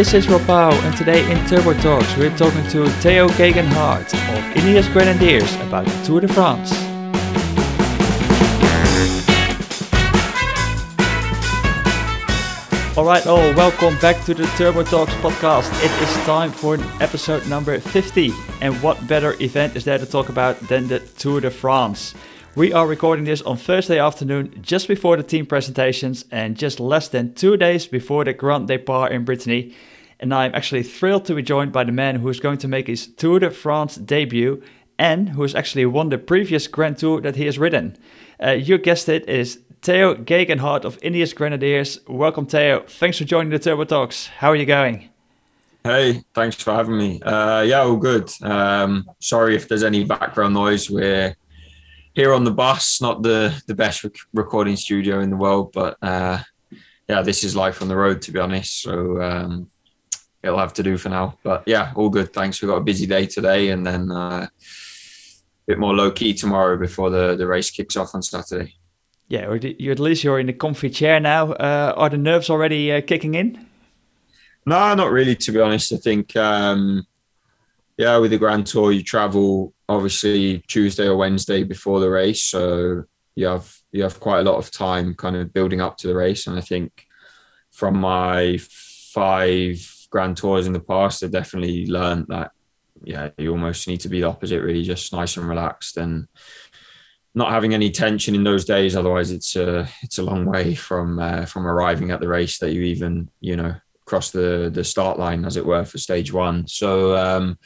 this is Rob and today in Turbo Talks we're talking to Tao Geoghegan Hart of Ineos Grenadiers about the Tour de France. Alright, all, welcome back to the Turbo Talks podcast. It is time for episode number 50, and what better event is there to talk about than the Tour de France? We are recording this on Thursday afternoon, just before the team presentations and just less than two days before the Grand Depart in Brittany. And I'm actually thrilled to be joined by the man who is going to make his Tour de France debut and who has actually won the previous Grand Tour that he has ridden. Uh, you guessed it, it is Tao Geoghegan Hart of Ineos Grenadiers. Welcome, Tao. Thanks for joining the Turbo Talks. How are you going? Hey, thanks for having me. Uh, yeah, all good. Um, sorry if there's any background noise. We're here on the bus, not the the best rec- recording studio in the world, but uh, yeah, this is life on the road, to be honest. So um, it'll have to do for now. But yeah, all good. Thanks. We've got a busy day today, and then uh, a bit more low key tomorrow before the the race kicks off on Saturday. Yeah, you at least you're in a comfy chair now. Uh, are the nerves already uh, kicking in? No, not really. To be honest, I think um, yeah, with the Grand Tour, you travel obviously Tuesday or Wednesday before the race, so you have you have quite a lot of time kind of building up to the race. And I think from my five Grand Tours in the past, I definitely learned that yeah, you almost need to be the opposite, really, just nice and relaxed and not having any tension in those days. Otherwise, it's a it's a long way from uh, from arriving at the race that you even you know cross the the start line, as it were, for stage one. So. Um,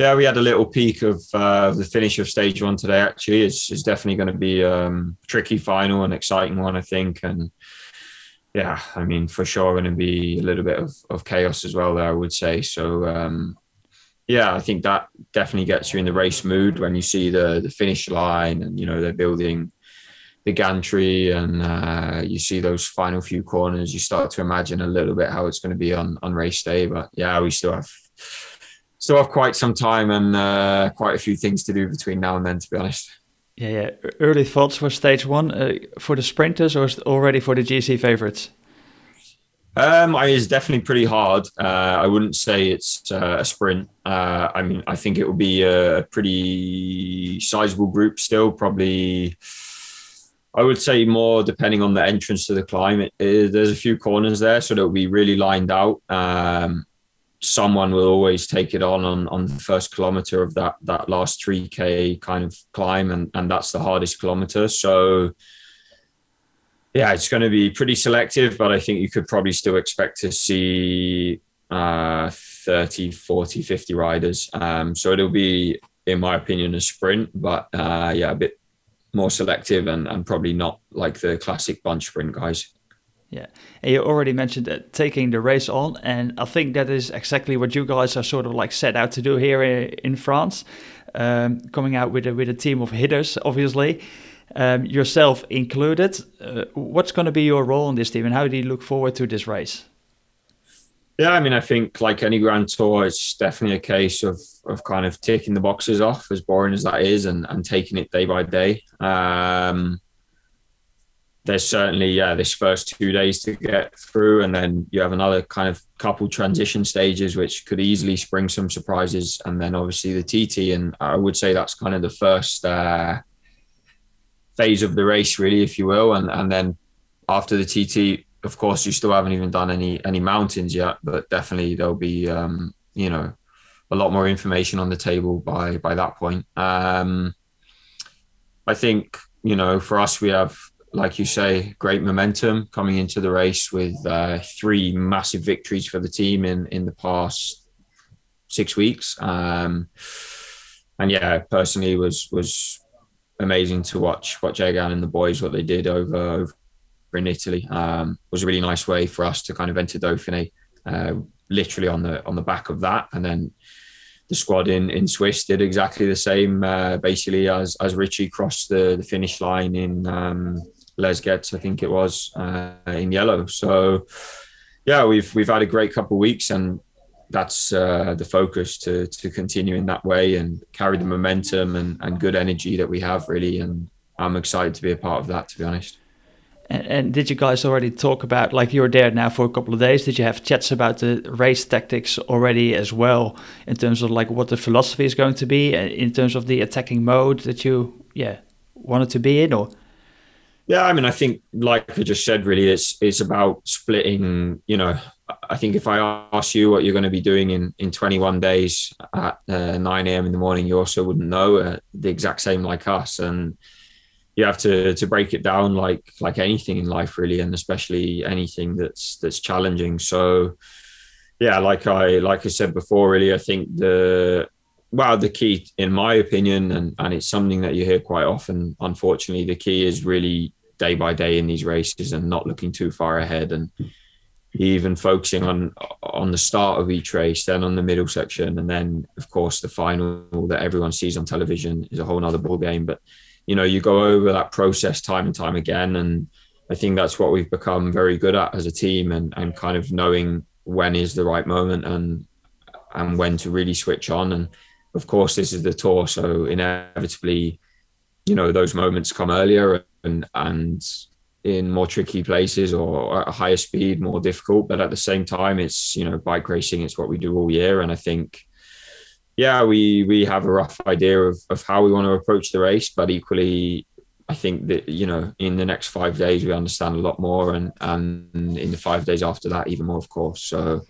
yeah, we had a little peek of uh, the finish of stage one today. Actually, it's, it's definitely going to be um, a tricky final, and exciting one, I think. And yeah, I mean, for sure, going to be a little bit of, of chaos as well there, I would say. So um, yeah, I think that definitely gets you in the race mood when you see the the finish line, and you know they're building the gantry, and uh, you see those final few corners. You start to imagine a little bit how it's going to be on on race day. But yeah, we still have still have quite some time and uh, quite a few things to do between now and then, to be honest. Yeah, yeah. Early thoughts for stage one uh, for the sprinters, or already for the GC favorites? Um, I mean, it's definitely pretty hard. Uh, I wouldn't say it's uh, a sprint. Uh, I mean, I think it will be a pretty sizable group still. Probably, I would say more depending on the entrance to the climb. It, it, there's a few corners there, so it'll be really lined out. Um, someone will always take it on on, on the first kilometer of that that last 3k kind of climb and and that's the hardest kilometer. So yeah it's going to be pretty selective but i think you could probably still expect to see uh 30 40 50 riders. Um so it'll be in my opinion a sprint but uh yeah a bit more selective and, and probably not like the classic bunch sprint guys yeah, and you already mentioned that taking the race on, and I think that is exactly what you guys are sort of like set out to do here in France, um, coming out with a, with a team of hitters, obviously, um, yourself included. Uh, what's going to be your role in this team, and how do you look forward to this race? Yeah, I mean, I think like any Grand Tour, it's definitely a case of of kind of taking the boxes off, as boring as that is, and and taking it day by day. Um, there's certainly yeah this first two days to get through and then you have another kind of couple transition stages which could easily spring some surprises. And then obviously the tt and i would say that's kind of the first uh, phase of the race really if you will. And and then after the tt of course you still haven't even done any any mountains yet but definitely there'll be um, you know a lot more information on the table by by that point. Um, i think you know for us we have like you say, great momentum coming into the race with uh, three massive victories for the team in in the past six weeks. Um, and yeah, personally was was amazing to watch watch Egan and the boys what they did over over in Italy. Um, was a really nice way for us to kind of enter Dauphiné, uh, literally on the on the back of that, and then the squad in in Swiss did exactly the same, uh, basically as as Richie crossed the, the finish line in um, Les Gets, I think it was, uh, in yellow. So yeah, we've we've had a great couple of weeks, and that's uh, the focus to to continue in that way and carry the momentum and, and good energy that we have really. And I'm excited to be a part of that, to be honest. And, and, did you guys already talk about, like you're there now for a couple of days, did you have chats about the race tactics already as well, in terms of like what the philosophy is going to be, uh, in terms of the attacking mode that you, yeah, wanted to be in, or? Yeah, I mean, I think, like I just said, really, it's it's about splitting. You know, I think if I ask you what you're going to be doing in in 21 days at uh, 9 a.m. in the morning, you also wouldn't know uh, the exact same like us, and you have to to break it down like like anything in life, really, and especially anything that's that's challenging. So, yeah, like I like I said before, really, I think the well, the key, in my opinion, and, and it's something that you hear quite often, unfortunately, the key is really day by day in these races and not looking too far ahead and even focusing on on the start of each race, then on the middle section, and then of course the final that everyone sees on television is a whole other ball game. But you know, you go over that process time and time again, and I think that's what we've become very good at as a team, and and kind of knowing when is the right moment and and when to really switch on. And of course, this is the tour, so inevitably, you know, those moments come earlier and and in more tricky places or at a higher speed, more difficult. But at the same time, it's you know bike racing. It's what we do all year, and I think yeah, we we have a rough idea of of how we want to approach the race, but equally. I think that you know in the next five days we understand a lot more, and and in the five days after that even more, of course. So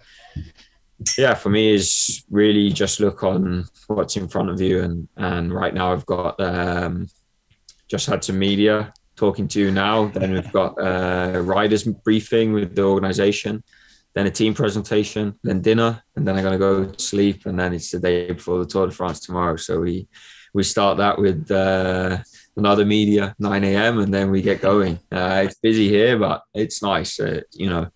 yeah, for me is really just look on what's in front of you, and and right now I've got um, just had some media talking to you now. Then we've got a riders briefing with the organization, then a team presentation, then dinner, and then I'm gonna go to sleep, and then it's the day before the Tour de France tomorrow. So we we start that with uh, another media 9 a.m. and then we get going. Uh, it's busy here, but it's nice, uh, you know.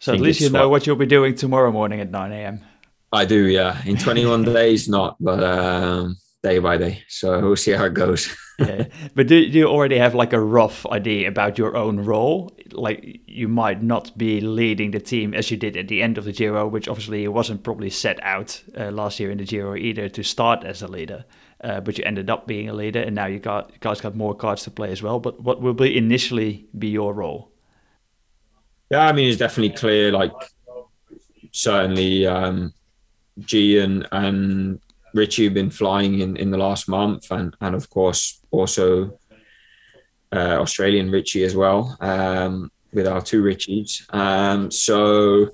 So at least you know what you'll be doing tomorrow morning at 9 a.m. I do, yeah. In 21 days, not, but um, day by day. So we'll see how it goes. yeah. But do, do you already have like a rough idea about your own role? Like you might not be leading the team as you did at the end of the Giro, which obviously wasn't probably set out uh, last year in the Giro either to start as a leader. Uh, but you ended up being a leader, and now you got guys got more cards to play as well. But what will be initially be your role? Yeah, I mean it's definitely clear. Like certainly, um, G and and Richie have been flying in, in the last month, and and of course also uh, Australian Richie as well um, with our two Richies. Um, so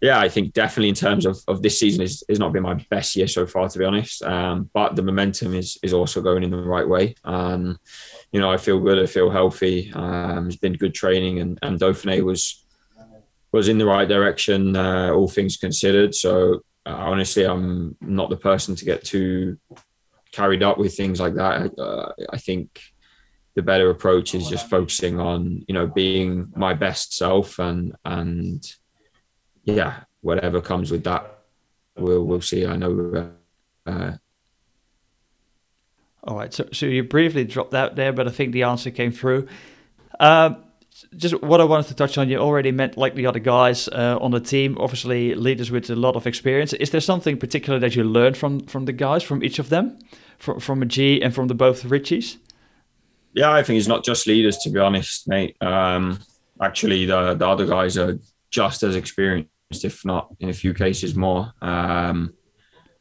yeah, I think definitely in terms of, of this season is, is not been my best year so far, to be honest. Um, but the momentum is is also going in the right way. Um, you know, I feel good. I feel healthy. Um, it's been good training, and and Dauphiné was was in the right direction, uh, all things considered. So uh, honestly, I'm not the person to get too carried up with things like that. Uh, I think the better approach is just focusing on you know being my best self and and yeah, whatever comes with that, we'll we'll see. I know. Uh, all right, so so you briefly dropped out there, but I think the answer came through. Um, just what I wanted to touch on, you already met like the other guys uh, on the team, obviously leaders with a lot of experience. Is there something particular that you learned from from the guys, from each of them, from from a G and from the both Richies? Yeah, I think it's not just leaders, to be honest, mate. Um, actually, the the other guys are just as experienced, if not in a few cases more. Um,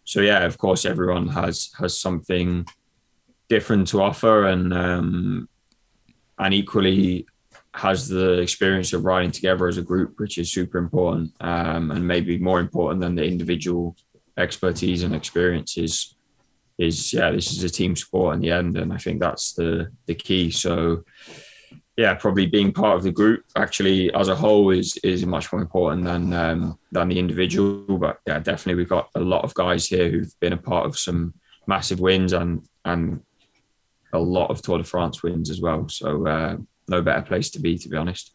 so yeah, of course, everyone has has something different to offer, and um, and equally has the experience of riding together as a group, which is super important um, and maybe more important than the individual expertise and experiences. Is yeah, this is a team sport in the end, and I think that's the the key. So yeah, probably being part of the group actually as a whole is is much more important than um, than the individual. But yeah, definitely we've got a lot of guys here who've been a part of some massive wins and and a lot of Tour de France wins as well. So uh, no better place to be, to be honest.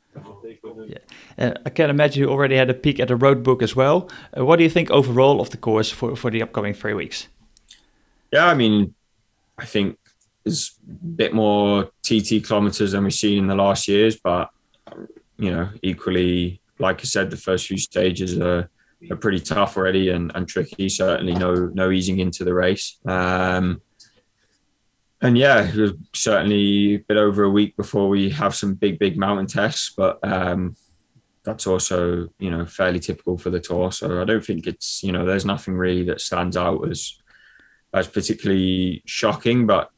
Yeah. Uh, I can imagine you already had a peek at the road book as well. Uh, what do you think overall of the course for, for the upcoming three weeks? Yeah, I mean, I think there's a bit more TT kilometers than we've seen in the last years, but you know, equally, like I said, the first few stages are, are pretty tough already and, and tricky. Certainly, no no easing into the race. Um, and yeah, it was certainly a bit over a week before we have some big, big mountain tests, but um, that's also you know fairly typical for the tour. So I don't think it's you know there's nothing really that stands out as as particularly shocking, but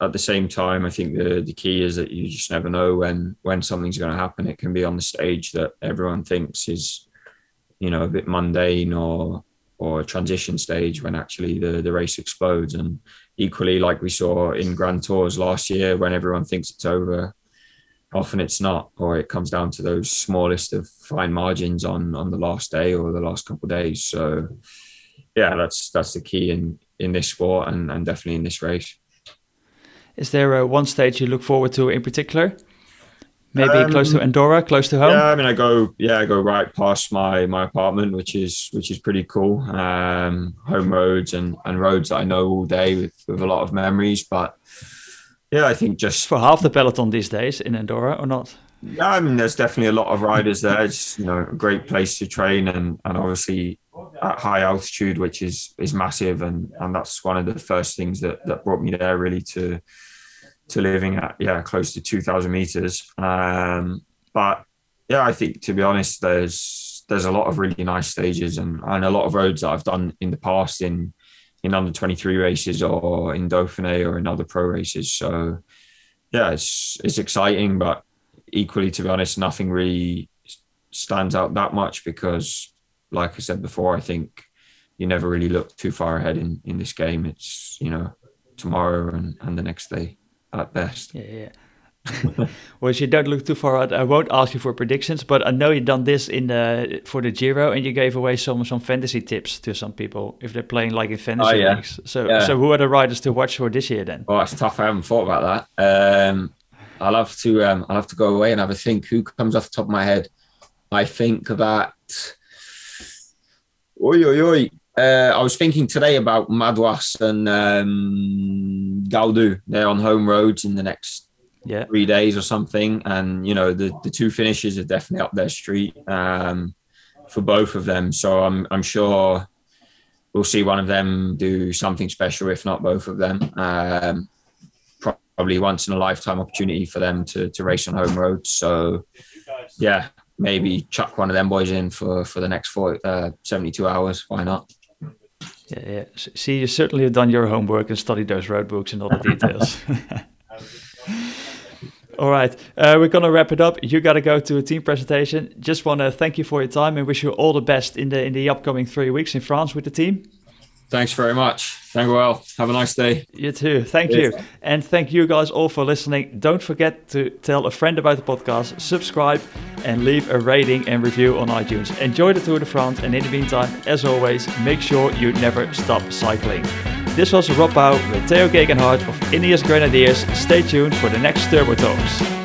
at the same time, I think the the key is that you just never know when when something's going to happen. It can be on the stage that everyone thinks is you know a bit mundane or or a transition stage when actually the the race explodes and equally like we saw in grand tours last year when everyone thinks it's over often it's not or it comes down to those smallest of fine margins on on the last day or the last couple days. So yeah that's that's the key in in this sport and, and definitely in this race. Is there a one stage you look forward to in particular maybe um, close to Andorra, close to home. Yeah, I mean, I go, yeah, I go right past my my apartment, which is which is pretty cool. Um, home roads and and roads that I know all day with with a lot of memories. But yeah, I think just for half the peloton these days in Andorra or not. Yeah, I mean, there's definitely a lot of riders there. It's you know a great place to train, and and obviously at high altitude, which is is massive, and and that's one of the first things that that brought me there really to to living at yeah close to 2000 meters. Um, but yeah i think to be honest there's there's a lot of really nice stages and, and a lot of roads that i've done in the past in in under 23 races or in dauphiné or in other pro races. So yeah it's it's exciting but equally to be honest nothing really stands out that much because like i said before i think you never really look too far ahead in in this game. It's you know tomorrow and, and the next day at best. Yeah, yeah. well, if you don't look too far out, I won't ask you for predictions, but I know you've done this in the for the Giro, and you gave away some some fantasy tips to some people if they're playing like in fantasy oh, yeah. leagues. So, yeah. so who are the riders to watch for this year then? Oh, it's tough. I haven't thought about that. Um, I'll have to um, I'll have to go away and have a think. Who comes off the top of my head? I think that. Oi, oi, oi. Uh, I was thinking today about Madouas and um, Gaudu. They're on home roads in the next yeah. three days or something, and you know the the two finishes are definitely up their street um, for both of them. So I'm I'm sure we'll see one of them do something special, if not both of them. Um, probably once in a lifetime opportunity for them to to race on home roads. So yeah, maybe chuck one of them boys in for for the next four, uh, 72 hours. Why not? Yeah, yeah. See, you certainly have done your homework and studied those road books and all the details. all right, uh, we're gonna wrap it up. You got to go to a team presentation. Just want to thank you for your time and wish you all the best in the in the upcoming three weeks in France with the team. Thanks very much. Thank you well. Have a nice day. You too. Thank yes. you. And thank you guys all for listening. Don't forget to tell a friend about the podcast, subscribe, and leave a rating and review on iTunes. Enjoy the Tour de France. And in the meantime, as always, make sure you never stop cycling. This was Rob Pauw with Tao Geoghegan Hart of Ineos Grenadiers. Stay tuned for the next Turbo Talks.